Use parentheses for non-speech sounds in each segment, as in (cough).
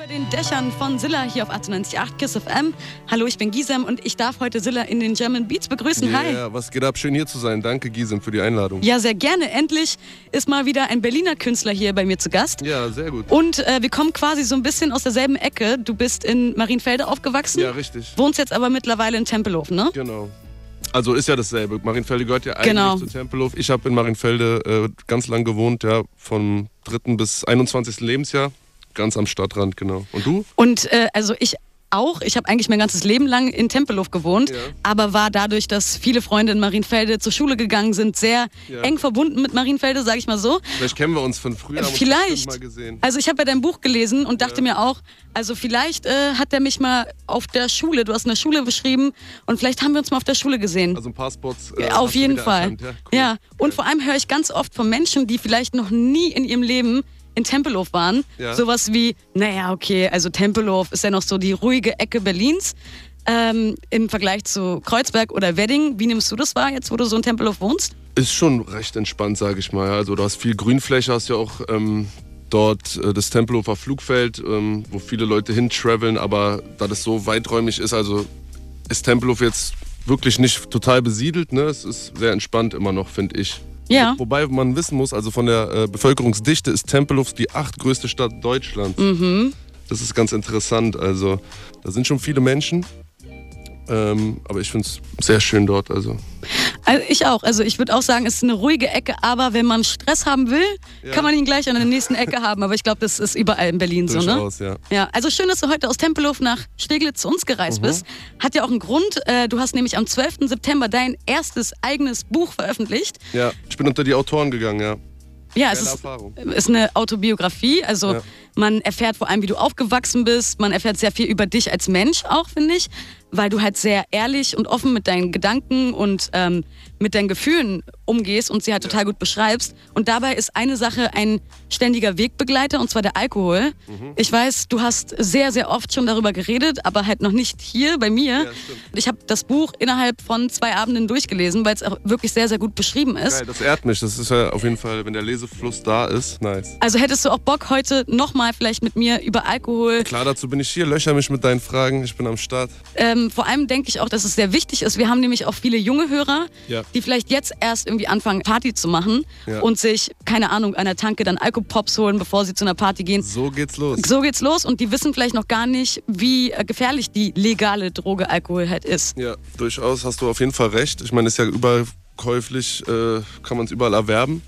Über den Dächern von Silla hier auf 98.8 KISS FM. Hallo, ich bin Gisem und ich darf heute Silla in den German Beats begrüßen. Ja, Hi. ja, was geht ab? Schön hier zu sein. Danke, Gisem, für die Einladung. Ja, sehr gerne. Endlich ist mal wieder ein Berliner Künstler hier bei mir zu Gast. Ja, sehr gut. Und äh, wir kommen quasi so ein bisschen aus derselben Ecke. Du bist in Marienfelde aufgewachsen, Ja, richtig. wohnst jetzt aber mittlerweile in Tempelhof, ne? Genau. Also ist ja dasselbe. Marienfelde gehört ja eigentlich Genau. zu Tempelhof. Ich habe in Marienfelde äh, ganz lang gewohnt, ja, vom 3. bis 21. Lebensjahr. Ganz am Stadtrand, genau. Und du? Und äh, also ich auch. Ich habe eigentlich mein ganzes Leben lang in Tempelhof gewohnt, Ja. aber war dadurch, dass viele Freunde in Marienfelde zur Schule gegangen sind, sehr Ja. eng verbunden mit Marienfelde, sage ich mal so. Vielleicht kennen wir uns von früher. Vielleicht. Also ich habe ja dein Buch gelesen und dachte mir auch, also vielleicht äh, hat er mich mal auf der Schule, du hast in der Schule beschrieben und vielleicht haben wir uns mal auf der Schule gesehen. Also ein paar Spots. äh, Ja, auf jeden Fall. erkannt, Ja, cool. Ja, und vor allem höre ich ganz oft von Menschen, die vielleicht noch nie in ihrem Leben in Tempelhof waren. Ja. Sowas wie, naja, okay, also Tempelhof ist ja noch so die ruhige Ecke Berlins. Ähm, Im Vergleich zu Kreuzberg oder Wedding, wie nimmst du das wahr, jetzt wo du so in Tempelhof wohnst? Ist schon recht entspannt, sage ich mal. Also du hast viel Grünfläche, hast ja auch ähm, dort äh, das Tempelhofer Flugfeld, ähm, wo viele Leute hin traveln, aber da das so weiträumig ist, also ist Tempelhof jetzt wirklich nicht total besiedelt. Ne? Es ist sehr entspannt immer noch, finde ich. Ja. Wobei man wissen muss, also von der äh, Bevölkerungsdichte ist Tempelhof die achtgrößte Stadt Deutschlands. Mhm. Das ist ganz interessant. Also da sind schon viele Menschen. Ähm, aber ich finde es sehr schön dort. Also Also ich auch. Also ich würde auch sagen, es ist eine ruhige Ecke, aber wenn man Stress haben will, Ja. kann man ihn gleich an der nächsten Ecke (laughs) haben. Aber ich glaube, das ist überall in Berlin so, ne? durchaus, ja. Ja, also schön, dass du heute aus Tempelhof nach Steglitz zu uns gereist bist. Hat ja auch einen Grund. Äh, Du hast nämlich am 12. September dein erstes eigenes Buch veröffentlicht. Ja, ich bin unter die Autoren gegangen, ja. Ja, es ist, ist eine Autobiografie. Also Ja. man erfährt vor allem, wie du aufgewachsen bist. Man erfährt sehr viel über dich als Mensch auch, finde ich. Weil du halt sehr ehrlich und offen mit deinen Gedanken und ähm, mit deinen Gefühlen umgehst und sie halt total gut beschreibst. Und dabei ist eine Sache ein ständiger Wegbegleiter und zwar der Alkohol. Mhm. Ich weiß, du hast sehr, sehr oft schon darüber geredet, aber halt noch nicht hier bei mir. Ja, ich habe das Buch innerhalb von zwei Abenden durchgelesen, weil es auch wirklich sehr, sehr gut beschrieben ist. Geil, das ehrt mich. Das ist ja auf jeden Fall, wenn der Lesefluss da ist, nice. Also hättest du auch Bock, heute nochmal vielleicht mit mir über Alkohol. Klar, dazu bin ich hier. Löcher mich mit deinen Fragen. Ich bin am Start. Ähm, vor allem denke ich auch, dass es sehr wichtig ist. Wir haben nämlich auch viele junge Hörer, Ja. die vielleicht jetzt erst irgendwie anfangen, Party zu machen Ja. und sich, keine Ahnung, an der Tanke dann Alkopops holen, bevor sie zu einer Party gehen. So geht's los. So geht's los und die wissen vielleicht noch gar nicht, wie äh, gefährlich die legale Droge Alkohol halt ist. Ja, durchaus hast du auf jeden Fall recht. Ich meine, ist ja überall käuflich, äh, kann man es überall erwerben.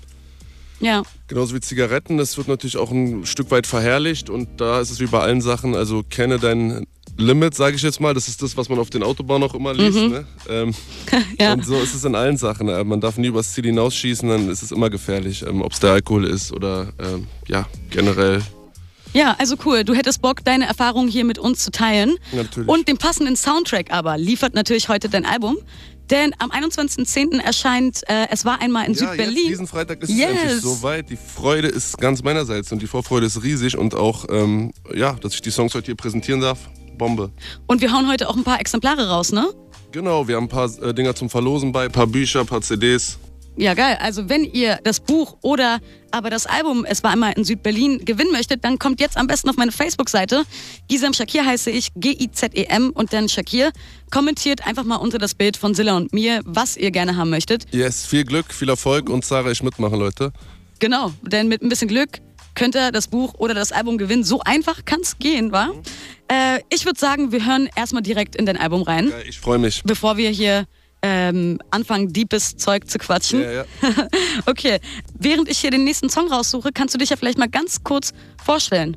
Ja. Genauso wie Zigaretten, das wird natürlich auch ein Stück weit verherrlicht und da ist es wie bei allen Sachen, also kenne dein Limit, sage ich jetzt mal. Das ist das, was man auf den Autobahnen auch immer liest. Ne? Ähm, Mhm. (laughs) ja. Und so ist es in allen Sachen. Äh, Man darf nie übers Ziel hinausschießen, dann ist es immer gefährlich. Ähm, Ob es der Alkohol ist oder ähm, ja, generell. Ja, also cool. Du hättest Bock, deine Erfahrungen hier mit uns zu teilen. Natürlich. Und den passenden Soundtrack aber liefert natürlich heute dein Album. Denn am 21.10. erscheint äh, Es war einmal in Ja, Südberlin. diesen Freitag ist Yes. es endlich soweit. Die Freude ist ganz meinerseits und die Vorfreude ist riesig und auch, ähm, ja, dass ich die Songs heute hier präsentieren darf. Bombe. Und wir hauen heute auch ein paar Exemplare raus, ne? Genau, wir haben ein paar äh, Dinger zum Verlosen bei, ein paar Bücher, ein paar CDs. Ja, geil. Also wenn ihr das Buch oder aber das Album Es war einmal in Südberlin gewinnen möchtet, dann kommt jetzt am besten auf meine Facebook-Seite. Gisem Shakir heiße ich, G-I-Z-E-M und dann Shakir. Kommentiert einfach mal unter das Bild von Silla und mir, was ihr gerne haben möchtet. Yes, viel Glück, viel Erfolg und Sarah, ich mitmachen, Leute. Genau, denn mit ein bisschen Glück könnt ihr das Buch oder das Album gewinnen. So einfach kann's gehen, wa? Äh, ich würde sagen, wir hören erstmal direkt in dein Album rein, Geil, ich freue mich. bevor wir hier ähm, anfangen, deepes Zeug zu quatschen. Ja, ja. (laughs) Okay, während ich hier den nächsten Song raussuche, kannst du dich ja vielleicht mal ganz kurz vorstellen.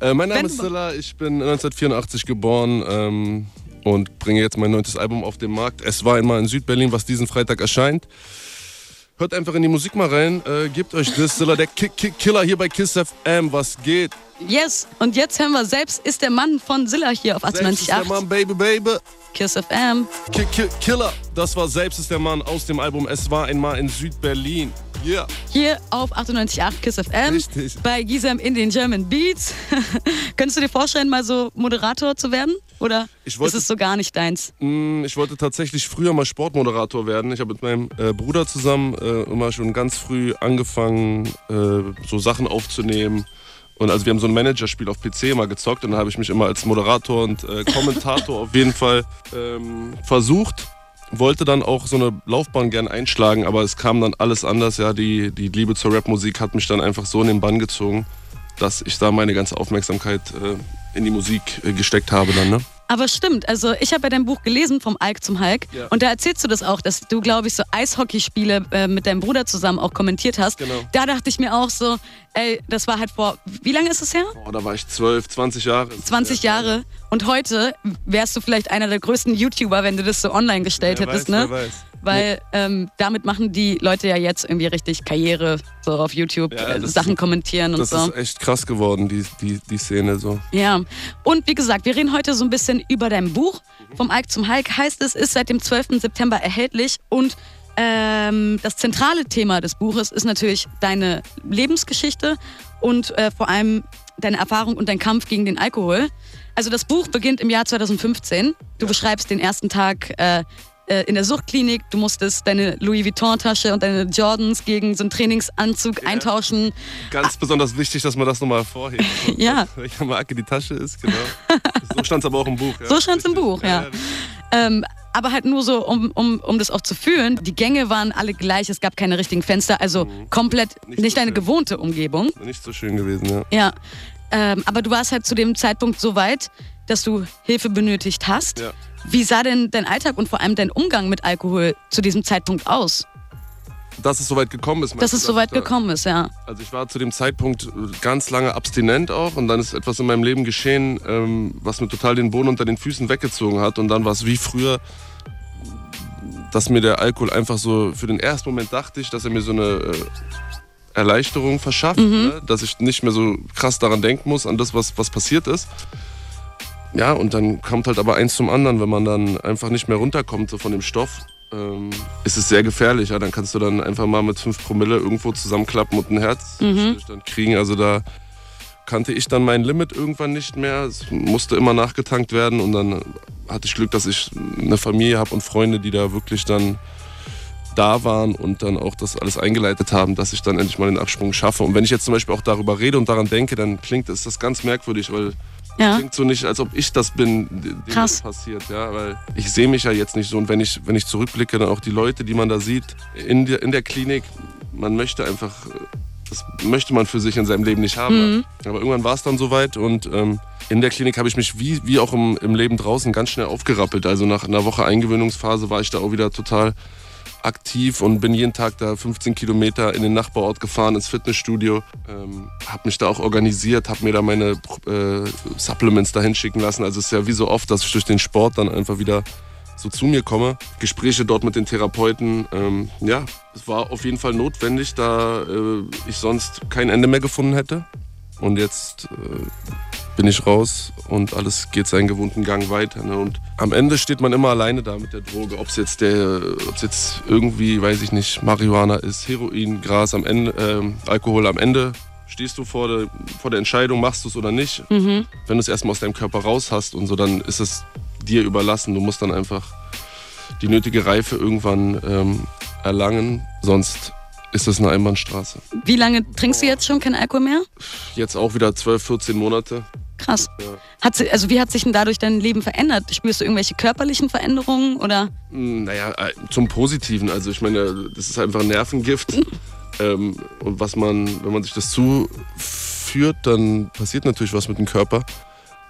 Äh, mein Name Wenn ist Silla, ich bin 1984 geboren ähm, und bringe jetzt mein neuntes Album auf den Markt. Es war einmal in Südberlin, was diesen Freitag erscheint. Hört einfach in die Musik mal rein, äh, gebt euch das, Silla, der Kick, Kick Killer hier bei Kiss FM, was geht? Yes, und jetzt hören wir selbst ist der Mann von Silla hier auf Selbst ist der 98.8 Mann, Baby, Baby. Kiss FM. Kick, Kick, Killer, das war Selbst ist der Mann aus dem Album Es war einmal in Südberlin. Yeah. Hier auf 98.8 Kiss FM. Richtig. Bei Gisem in den German Beats. (laughs) Könntest du dir vorstellen, mal so Moderator zu werden? Oder Ich wollte- ist es so gar nicht deins? Mm, Ich wollte tatsächlich früher mal Sportmoderator werden. Ich habe mit meinem äh, Bruder zusammen äh, immer schon ganz früh angefangen, äh, so Sachen aufzunehmen Und also wir haben so ein Managerspiel auf PC immer gezockt und da habe ich mich immer als Moderator und Kommentator (laughs) auf jeden Fall ähm, versucht. Wollte dann auch so eine Laufbahn gern einschlagen, aber es kam dann alles anders. Ja, die, die Liebe zur Rapmusik hat mich dann einfach so in den Bann gezogen, dass ich da meine ganze Aufmerksamkeit äh, in die Musik äh, gesteckt habe dann. Ne? Aber stimmt, also ich habe ja dein Buch gelesen, vom Alk zum Hulk. Ja. Und da erzählst du das auch, dass du, glaube ich, so Eishockeyspiele äh, mit deinem Bruder zusammen auch kommentiert hast. Genau. Da dachte ich mir auch so, ey, das war halt vor, wie lange ist es her? Boah, da war ich 12, 20 Jahre. 20 Jahre. Und heute wärst du vielleicht einer der größten YouTuber, wenn du das so online gestellt Wer hättest, weiß, ne? wer weiß. Weil ähm, damit machen die Leute ja jetzt irgendwie richtig Karriere, so auf YouTube, Ja, äh, das- Sachen kommentieren und Das so. ist echt krass geworden, die, die, die Szene so. Ja, und wie gesagt, wir reden heute so ein bisschen über dein Buch. Vom Alk zum Hulk heißt es, ist seit dem 12. September erhältlich und ähm, das zentrale Thema des Buches ist natürlich deine Lebensgeschichte und äh, vor allem deine Erfahrung und dein Kampf gegen den Alkohol. Also das Buch beginnt im Jahr 2015. Du beschreibst den ersten Tag äh, äh, in der Suchtklinik. Du musstest deine Louis Vuitton-Tasche und deine Jordans gegen so einen Trainingsanzug eintauschen. Ganz besonders wichtig, dass man das nochmal hervorhebt. (laughs) Ja. Welcher Marke die Tasche ist, genau. So stand es aber auch im Buch. Ja. So stand's im Buch, ja. Ähm, aber halt nur so, um, um, um das auch zu fühlen. Die Gänge waren alle gleich, es gab keine richtigen Fenster, also komplett Nicht nicht, so deine schön. gewohnte Umgebung. Nicht so schön gewesen, ja. Ja. Ähm, aber du warst halt zu dem Zeitpunkt so weit, dass du Hilfe benötigt hast. Ja. Wie sah denn dein Alltag und vor allem dein Umgang mit Alkohol zu diesem Zeitpunkt aus? Dass es soweit gekommen ist. Dass es so weit ich da- gekommen ist, ja. Also ich war zu dem Zeitpunkt ganz lange abstinent auch und dann ist etwas in meinem Leben geschehen, ähm, was mir total den Boden unter den Füßen weggezogen hat und dann war es wie früher, dass mir der Alkohol einfach so, für den ersten Moment dachte ich, dass er mir so eine äh, Erleichterung verschafft, ne? dass ich nicht mehr so krass daran denken muss, an das, was, was passiert ist. Ja, und dann kommt halt aber eins zum anderen, wenn man dann einfach nicht mehr runterkommt so von dem Stoff, ähm, ist es sehr gefährlich. Ja? Dann kannst du dann einfach mal mit 5 Promille irgendwo zusammenklappen und ein Herzstillstand kriegen. Also da kannte ich dann mein Limit irgendwann nicht mehr. Es musste immer nachgetankt werden und dann hatte ich Glück, dass ich eine Familie habe und Freunde, die da wirklich dann da waren und dann auch das alles eingeleitet haben, dass ich dann endlich mal den Absprung schaffe. Und wenn ich jetzt zum Beispiel auch darüber rede und daran denke, dann klingt es das ganz merkwürdig, weil Ja. klingt so nicht, als ob ich das bin, dem Krass. das passiert, ja, weil ich sehe mich ja jetzt nicht so und wenn ich wenn ich zurückblicke, dann auch die Leute, die man da sieht in der in der Klinik, man möchte einfach das möchte man für sich in seinem Leben nicht haben. Aber irgendwann war es dann soweit und ähm, in der Klinik habe ich mich wie, wie auch im, im Leben draußen ganz schnell aufgerappelt. Also nach einer Woche Eingewöhnungsphase war ich da auch wieder total aktiv und bin jeden Tag da 15 Kilometer in den Nachbarort gefahren, ins Fitnessstudio. Ähm, habe mich da auch organisiert, habe mir da meine äh, Supplements dahin schicken lassen. Also es ist ja wie so oft, dass ich durch den Sport dann einfach wieder so zu mir komme. Gespräche dort mit den Therapeuten. Ähm, ja, es war auf jeden Fall notwendig, da äh, ich sonst kein Ende mehr gefunden hätte. Und jetzt äh, bin ich raus und alles geht seinen gewohnten Gang weiter. Ne? Und am Ende steht man immer alleine da mit der Droge. Ob es jetzt, der, jetzt irgendwie, weiß ich nicht, Marihuana ist, Heroin, Gras, am Ende, ähm, Alkohol am Ende. Stehst du vor der, vor der Entscheidung, machst du es oder nicht? Wenn du es erstmal aus deinem Körper raus hast und so, dann ist es dir überlassen. Du musst dann einfach die nötige Reife irgendwann ähm, erlangen, sonst ist es eine Einbahnstraße. Wie lange trinkst du jetzt schon kein Alkohol mehr? Jetzt auch wieder 12, 14 Monate. Krass. Hat sie, also wie hat sich denn dadurch dein Leben verändert? Spürst du irgendwelche körperlichen Veränderungen oder? Hm, Naja, äh, zum Positiven. Also ich meine, das ist einfach ein Nervengift. ähm, und was man, wenn man sich das zuführt, dann passiert natürlich was mit dem Körper.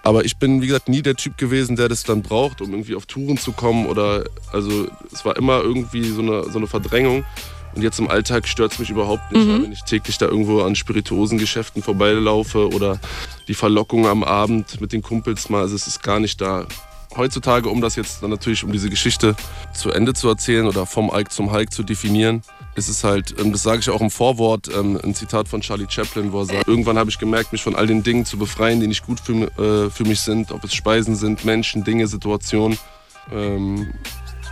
Aber ich bin, wie gesagt, nie der Typ gewesen, der das dann braucht, um irgendwie auf Touren zu kommen. Oder also es war immer irgendwie so eine, so eine Verdrängung. Und jetzt im Alltag stört es mich überhaupt nicht, weil wenn ich täglich da irgendwo an Spirituosengeschäften vorbeilaufe oder die Verlockung am Abend mit den Kumpels mal, also es ist gar nicht da. Heutzutage, um das jetzt dann natürlich, um diese Geschichte zu Ende zu erzählen oder vom Alk zum Hulk zu definieren, ist es halt, ähm, das sage ich auch im Vorwort, ähm, ein Zitat von Charlie Chaplin, wo er sagt, irgendwann habe ich gemerkt, mich von all den Dingen zu befreien, die nicht gut für, äh, für mich sind, ob es Speisen sind, Menschen, Dinge, Situationen. Ähm,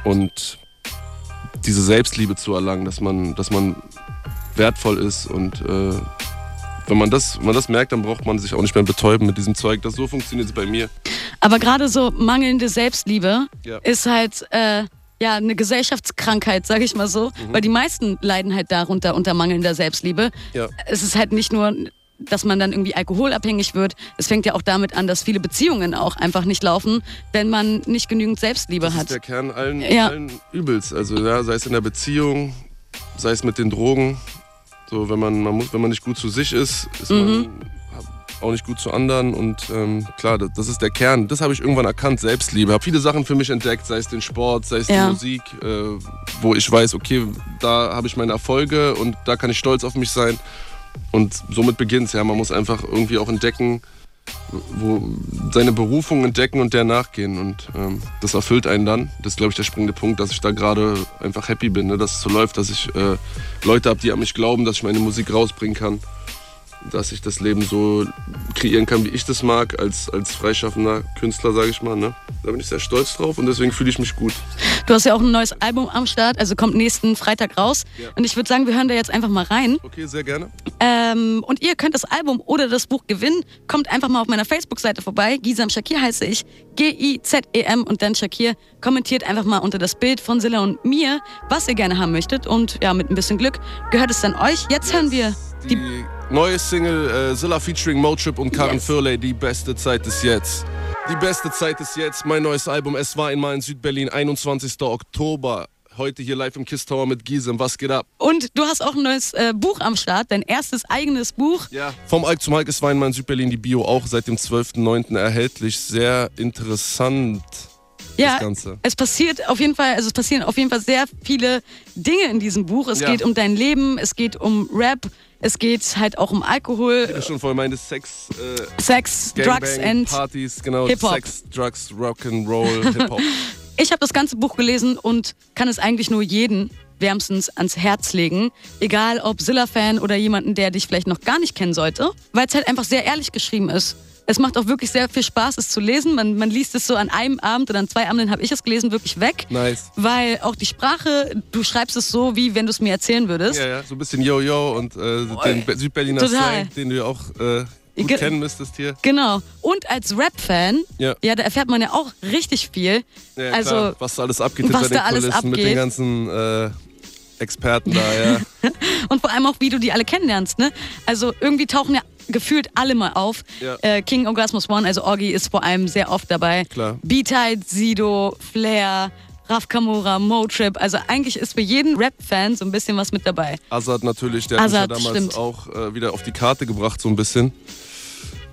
und diese Selbstliebe zu erlangen, dass man, dass man wertvoll ist und äh, wenn man, das, wenn man das merkt, dann braucht man sich auch nicht mehr betäuben mit diesem Zeug. Das so funktioniert es bei mir. Aber gerade so mangelnde Selbstliebe Ja. ist halt äh, ja eine Gesellschaftskrankheit, sage ich mal so, weil die meisten leiden halt darunter unter mangelnder Selbstliebe. Ja. Es ist halt nicht nur dass man dann irgendwie alkoholabhängig wird. Es fängt ja auch damit an, dass viele Beziehungen auch einfach nicht laufen, wenn man nicht genügend Selbstliebe das hat. ist der Kern allen, Ja. allen Übels. Also ja, sei es in der Beziehung, sei es mit den Drogen. So, wenn man, man muss, wenn man nicht gut zu sich ist, ist Mhm. man auch nicht gut zu anderen. Und ähm, klar, das, das ist der Kern. Das habe ich irgendwann erkannt, Selbstliebe. Habe viele Sachen für mich entdeckt, sei es den Sport, sei es Ja. die Musik, äh, wo ich weiß, okay, da habe ich meine Erfolge und da kann ich stolz auf mich sein. Und somit beginnt's ja. Man muss einfach irgendwie auch entdecken, wo seine Berufung entdecken und der nachgehen. Und ähm, das erfüllt einen dann. Das ist, glaube ich, der springende Punkt, dass ich da gerade einfach happy bin, ne? dass es so läuft, dass ich äh, Leute habe, die an mich glauben, dass ich meine Musik rausbringen kann. Dass ich das Leben so kreieren kann, wie ich das mag, als, als freischaffender Künstler, sage ich mal. Ne? Da bin ich sehr stolz drauf und deswegen fühle ich mich gut. Du hast ja auch ein neues Album am Start, also kommt nächsten Freitag raus. Ja. Und ich würde sagen, wir hören da jetzt einfach mal rein. Okay, sehr gerne. Ähm, und ihr könnt das Album oder das Buch gewinnen. Kommt einfach mal auf meiner Facebook-Seite vorbei. Gisam Shakir heiße ich. G-I-Z-E-M und dann Shakir. Kommentiert einfach mal unter das Bild von Silla und mir, was ihr gerne haben möchtet. Und ja, mit ein bisschen Glück gehört es dann euch. Jetzt hören wir Die, die. neue Single äh, Zilla featuring Motrip und Karen Yes. Furley, Die beste Zeit ist jetzt. Die beste Zeit ist jetzt. Mein neues Album, es war einmal in Südberlin, 21. Oktober. Heute hier live im Kiss Tower mit Gisem. Was geht ab? Und du hast auch ein neues äh, Buch am Start, dein erstes eigenes Buch. Ja. Vom Alk zum Alk, es war einmal in Südberlin, die Bio auch seit dem 12.09. erhältlich. Sehr interessant. Ja, das Ganze. es passiert auf jeden Fall, also es passieren auf jeden Fall sehr viele Dinge in diesem Buch. Es Ja. geht um dein Leben, es geht um Rap, es geht halt auch um Alkohol, du schon vorhin meinte, Sex, äh, Sex, Drugs and Partys, genau. Hip-Hop. Sex, Drugs, Rock'n'Roll, Hip-Hop. (laughs) Ich habe das ganze Buch gelesen und kann es eigentlich nur jeden wärmstens ans Herz legen. Egal ob Zilla-Fan oder jemanden, der dich vielleicht noch gar nicht kennen sollte, weil es halt einfach sehr ehrlich geschrieben ist. Es macht auch wirklich sehr viel Spaß, es zu lesen. Man, man liest es so an einem Abend oder an zwei Abenden habe ich es gelesen, wirklich weg. Nice. Weil auch die Sprache, du schreibst es so, wie wenn du es mir erzählen würdest. Ja, ja, so ein bisschen Yo-Yo und äh, den Be- Südberliner Total. Slang, den du ja auch äh, gut Ge- kennen müsstest hier. Genau. Und als Rap-Fan, Ja. ja, da erfährt man ja auch richtig viel. Ja, also, klar, was da alles abgeht was da alles Kulissen mit abgeht. den ganzen äh, Experten da, ja. (laughs) und vor allem auch, wie du die alle kennenlernst, ne? Also irgendwie tauchen ja gefühlt alle mal auf. Ja. Äh, King Orgasmus One, also Orgi, ist vor allem sehr oft dabei. Klar. B-Tide, Sido, Flair, Raf Kamura, Motrip. Also eigentlich ist für jeden Rap-Fan so ein bisschen was mit dabei. Azad natürlich, der hat Azad, mich ja damals stimmt. auch äh, wieder auf die Karte gebracht, so ein bisschen.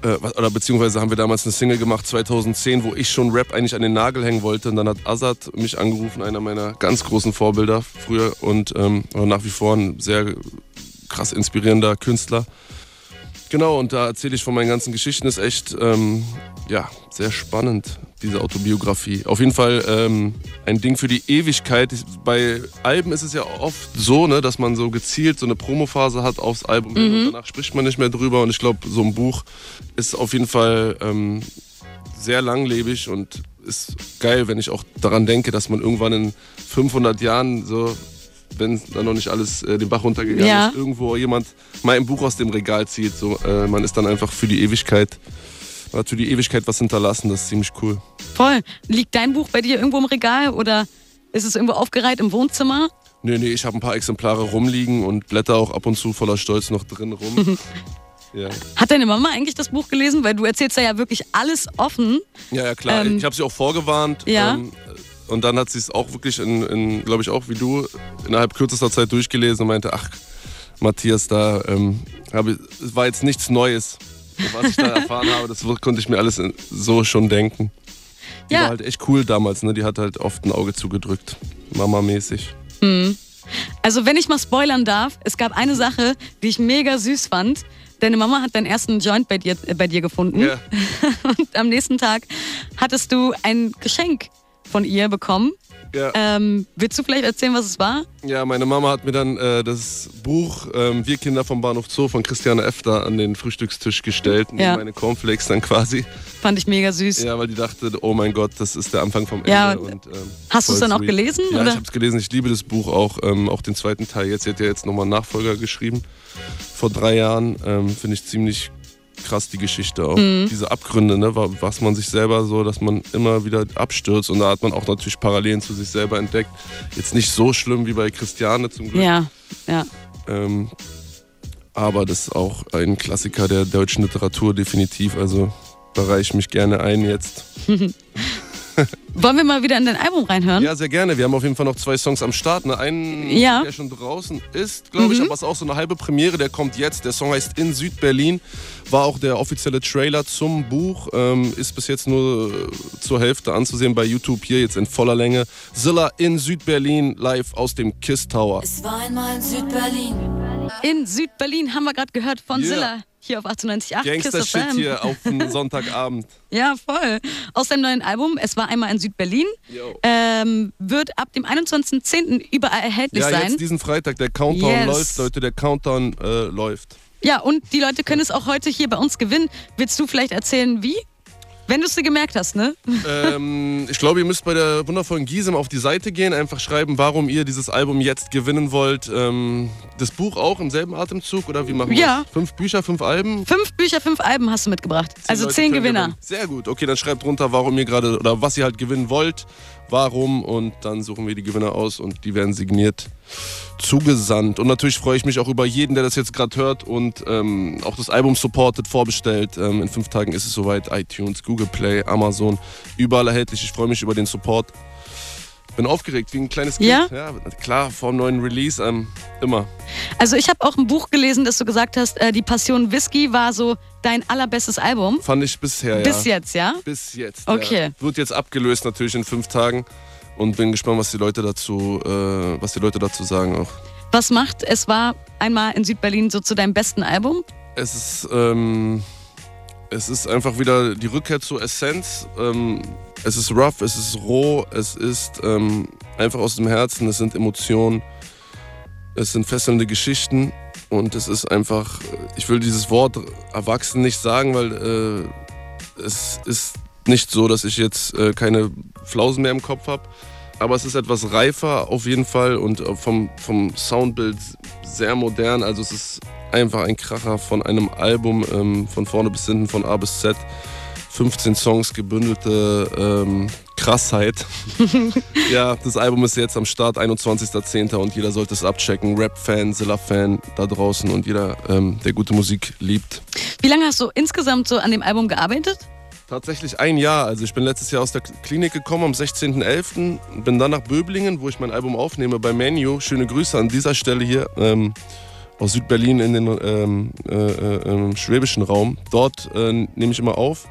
Äh, oder beziehungsweise haben wir damals eine Single gemacht, 2010, wo ich schon Rap eigentlich an den Nagel hängen wollte. Und dann hat Azad mich angerufen, einer meiner ganz großen Vorbilder früher und ähm, nach wie vor ein sehr krass inspirierender Künstler. Genau, und da erzähle ich von meinen ganzen Geschichten. Ist echt, ähm, ja, sehr spannend, diese Autobiografie. Auf jeden Fall ähm, ein Ding für die Ewigkeit. Bei Alben ist es ja oft so, ne, dass man so gezielt so eine Promophase hat aufs Album hin und danach spricht man nicht mehr drüber. Und ich glaube, so ein Buch ist auf jeden Fall ähm, sehr langlebig und ist geil, wenn ich auch daran denke, dass man irgendwann in 500 Jahren so wenn dann noch nicht alles äh, den Bach runtergegangen Ja. ist, irgendwo jemand mal ein Buch aus dem Regal zieht. So, äh, man ist dann einfach für die Ewigkeit, man hat für die Ewigkeit was hinterlassen. Das ist ziemlich cool. Voll. Liegt dein Buch bei dir irgendwo im Regal oder ist es irgendwo aufgereiht im Wohnzimmer? Nee, nee, ich habe ein paar Exemplare rumliegen und blätter auch ab und zu voller Stolz noch drin rum. (laughs) ja. Hat deine Mama eigentlich das Buch gelesen? Weil du erzählst da ja wirklich alles offen. ja, ja, klar. Ähm, ich habe sie auch vorgewarnt. ja. Ähm, und dann hat sie es auch wirklich, in, in glaube ich auch wie du, innerhalb kürzester Zeit durchgelesen und meinte, ach, Matthias, da ähm, habe war jetzt nichts Neues, was ich da (laughs) erfahren habe. Das konnte ich mir alles so schon denken. Die Ja. war halt echt cool damals, ne? Die hat halt oft ein Auge zugedrückt. Mama-mäßig. Also wenn ich mal spoilern darf, es gab eine Sache, die ich mega süß fand. Deine Mama hat deinen ersten Joint bei dir, äh, bei dir gefunden. Ja. (laughs) Und am nächsten Tag hattest du ein Geschenk von ihr bekommen. Ja. Ähm, willst du vielleicht erzählen, was es war? Ja, meine Mama hat mir dann äh, das Buch ähm, Wir Kinder vom Bahnhof Zoo von Christiane Efter an den Frühstückstisch gestellt. Ja. Meine Cornflakes dann quasi. Fand ich mega süß. Ja, weil die dachte, oh mein Gott, das ist der Anfang vom Ende. Ja, und, ähm, hast du es dann auch gelesen, Ja, oder? ich habe es gelesen. Ich liebe das Buch auch. Ähm, auch den zweiten Teil. Jetzt sie hat ja jetzt nochmal einen Nachfolger geschrieben. Vor drei Jahren. Ähm, Finde ich ziemlich krass die Geschichte auch. Mhm. Diese Abgründe, ne, wa- was man sich selber so, dass man immer wieder abstürzt. Und da hat man auch natürlich Parallelen zu sich selber entdeckt. Jetzt nicht so schlimm wie bei Christiane zum Glück. Ja, ja. Ähm, aber das ist auch ein Klassiker der deutschen Literatur definitiv. Also da reiche ich mich gerne ein jetzt. (laughs) (laughs) Wollen wir mal wieder in dein Album reinhören? Ja, sehr gerne. Wir haben auf jeden Fall noch zwei Songs am Start. Ne? Einen, Ja. der schon draußen ist, glaube ich, Mhm. aber es ist auch so eine halbe Premiere, der kommt jetzt. Der Song heißt In Südberlin. War auch der offizielle Trailer zum Buch. Ähm, ist bis jetzt nur äh, zur Hälfte anzusehen bei YouTube. Hier jetzt in voller Länge. Zilla in Südberlin, live aus dem KISS Tower. Es war einmal in Südberlin. In Südberlin haben wir gerade gehört von Yeah. Zilla. Hier auf 98.8 Kiss Gangster-Shit hier auf einen (laughs) Sonntagabend. Ja, voll. Aus deinem neuen Album, es war einmal in Südberlin, ähm, wird ab dem 21.10. überall erhältlich Ja, sein. jetzt diesen Freitag, der Countdown Yes. läuft, Leute, der Countdown äh, läuft. Ja, und die Leute können es auch heute hier bei uns gewinnen. Willst du vielleicht erzählen, wie? Wenn du es dir gemerkt hast, ne? (laughs) ähm, ich glaube, ihr müsst bei der wundervollen Gisem auf die Seite gehen, einfach schreiben, warum ihr dieses Album jetzt gewinnen wollt. Ähm, das Buch auch im selben Atemzug oder wie machen wir Ja. das? Fünf Bücher, fünf Alben? Fünf Bücher, fünf Alben hast du mitgebracht. also Leute zehn Gewinner. gewinnen. Sehr gut. Okay, dann schreibt runter, warum ihr gerade oder was ihr halt gewinnen wollt, warum und dann suchen wir die Gewinner aus und die werden signiert zugesandt. Und natürlich freue ich mich auch über jeden, der das jetzt gerade hört und ähm, auch das Album supportet, vorbestellt. Ähm, in fünf Tagen ist es soweit. iTunes, Google Play, Amazon, überall erhältlich. Ich freue mich über den Support. Bin aufgeregt, wie ein kleines Kind. Ja? ja klar, vor dem neuen Release, ähm, immer. Also ich habe auch ein Buch gelesen, das du gesagt hast, äh, die Passion Whisky war so dein allerbestes Album. Fand ich bisher, ja. Bis jetzt, ja? Bis jetzt. Okay. Ja. Wird jetzt abgelöst natürlich in fünf Tagen und bin gespannt, was die Leute dazu, äh, was die Leute dazu sagen auch. Was macht es war einmal in Südberlin so zu deinem besten Album? Es ist, ähm, es ist einfach wieder die Rückkehr zur Essenz. Ähm, es ist rough, es ist roh, es ist ähm, einfach aus dem Herzen, es sind Emotionen, es sind fesselnde Geschichten und es ist einfach, ich will dieses Wort erwachsen nicht sagen, weil äh, es ist nicht so, dass ich jetzt äh, keine Flausen mehr im Kopf habe. Aber es ist etwas reifer auf jeden Fall und äh, vom, vom Soundbild sehr modern. Also es ist einfach ein Kracher von einem Album ähm, von vorne bis hinten, von A bis Z. 15 Songs, gebündelte ähm, Krassheit. (laughs) ja, das Album ist jetzt am Start, 21.10. und jeder sollte es abchecken. Rap-Fan, Zilla-Fan da draußen und jeder, ähm, der gute Musik liebt. Wie lange hast du insgesamt so an dem Album gearbeitet? Tatsächlich ein Jahr. Also ich bin letztes Jahr aus der Klinik gekommen am 16.11. Bin dann nach Böblingen, wo ich mein Album aufnehme, bei Menu. Schöne Grüße an dieser Stelle hier ähm, aus Südberlin in den ähm, äh, äh, schwäbischen Raum. Dort äh, nehme ich immer auf.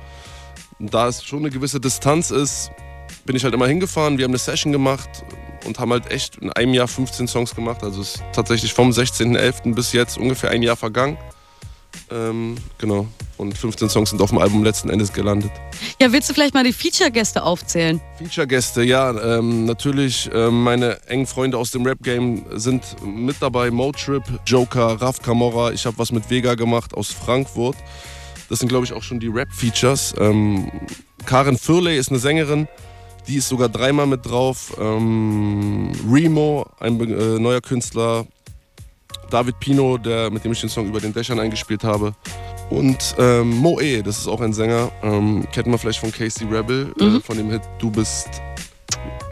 Da es schon eine gewisse Distanz ist, bin ich halt immer hingefahren. Wir haben eine Session gemacht und haben halt echt in einem Jahr 15 Songs gemacht. Also es ist tatsächlich vom 16.11. bis jetzt ungefähr ein Jahr vergangen. Ähm, genau. Und 15 Songs sind auf dem Album letzten Endes gelandet. Ja, willst du vielleicht mal die Feature-Gäste aufzählen? Feature-Gäste, ja, ähm, natürlich ähm, meine engen Freunde aus dem Rap-Game sind mit dabei. Motrip, Joker, Raf Camorra. Ich habe was mit Vega gemacht aus Frankfurt. Das sind, glaube ich, auch schon die Rap-Features. Ähm, Karen Furley ist eine Sängerin. Die ist sogar dreimal mit drauf. Ähm, Remo, ein äh, neuer Künstler. David Pino, der, mit dem ich den Song über den Dächern eingespielt habe. Und ähm, Moe, das ist auch ein Sänger. Ähm, kennt man vielleicht von Casey Rebel, Mhm. äh, von dem Hit Du bist.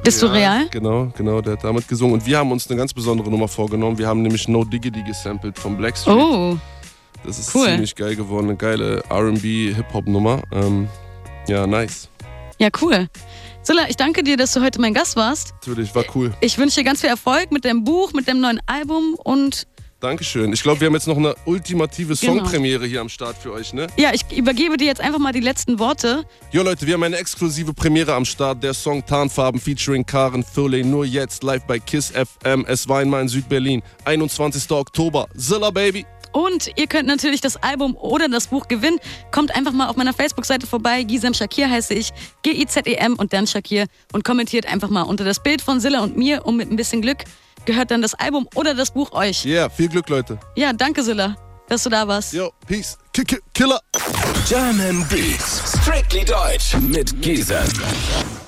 Bist du real? Genau, genau, der hat damit gesungen. Und wir haben uns eine ganz besondere Nummer vorgenommen. Wir haben nämlich No Diggity gesampelt von Blackstreet. Oh, das ist cool. ziemlich geil geworden. Eine geile RB-Hip-Hop-Nummer. Ähm, ja, nice. ja, cool. Silla, ich danke dir, dass du heute mein Gast warst. Natürlich, war cool. Ich wünsche dir ganz viel Erfolg mit deinem Buch, mit deinem neuen Album und Dankeschön. Ich glaube, wir haben jetzt noch eine ultimative Genau. Songpremiere hier am Start für euch, ne? ja, ich übergebe dir jetzt einfach mal die letzten Worte. Jo Leute, wir haben eine exklusive Premiere am Start. Der Song Tarnfarben featuring Karen Furley. Nur jetzt live bei KISS FM. Es war einmal in Südberlin. 21. Oktober. Zilla Baby. Und ihr könnt natürlich das Album oder das Buch gewinnen. Kommt einfach mal auf meiner Facebook-Seite vorbei. Gisem Shakir heiße ich. G-I-Z-E-M und dann Shakir. Und kommentiert einfach mal unter das Bild von Silla und mir. Und mit ein bisschen Glück gehört dann das Album oder das Buch euch. Yeah, viel Glück, Leute. Ja, danke Silla, dass du da warst. Yo, peace. K -K Killer. German Beats. Strictly Deutsch. Mit Giesen.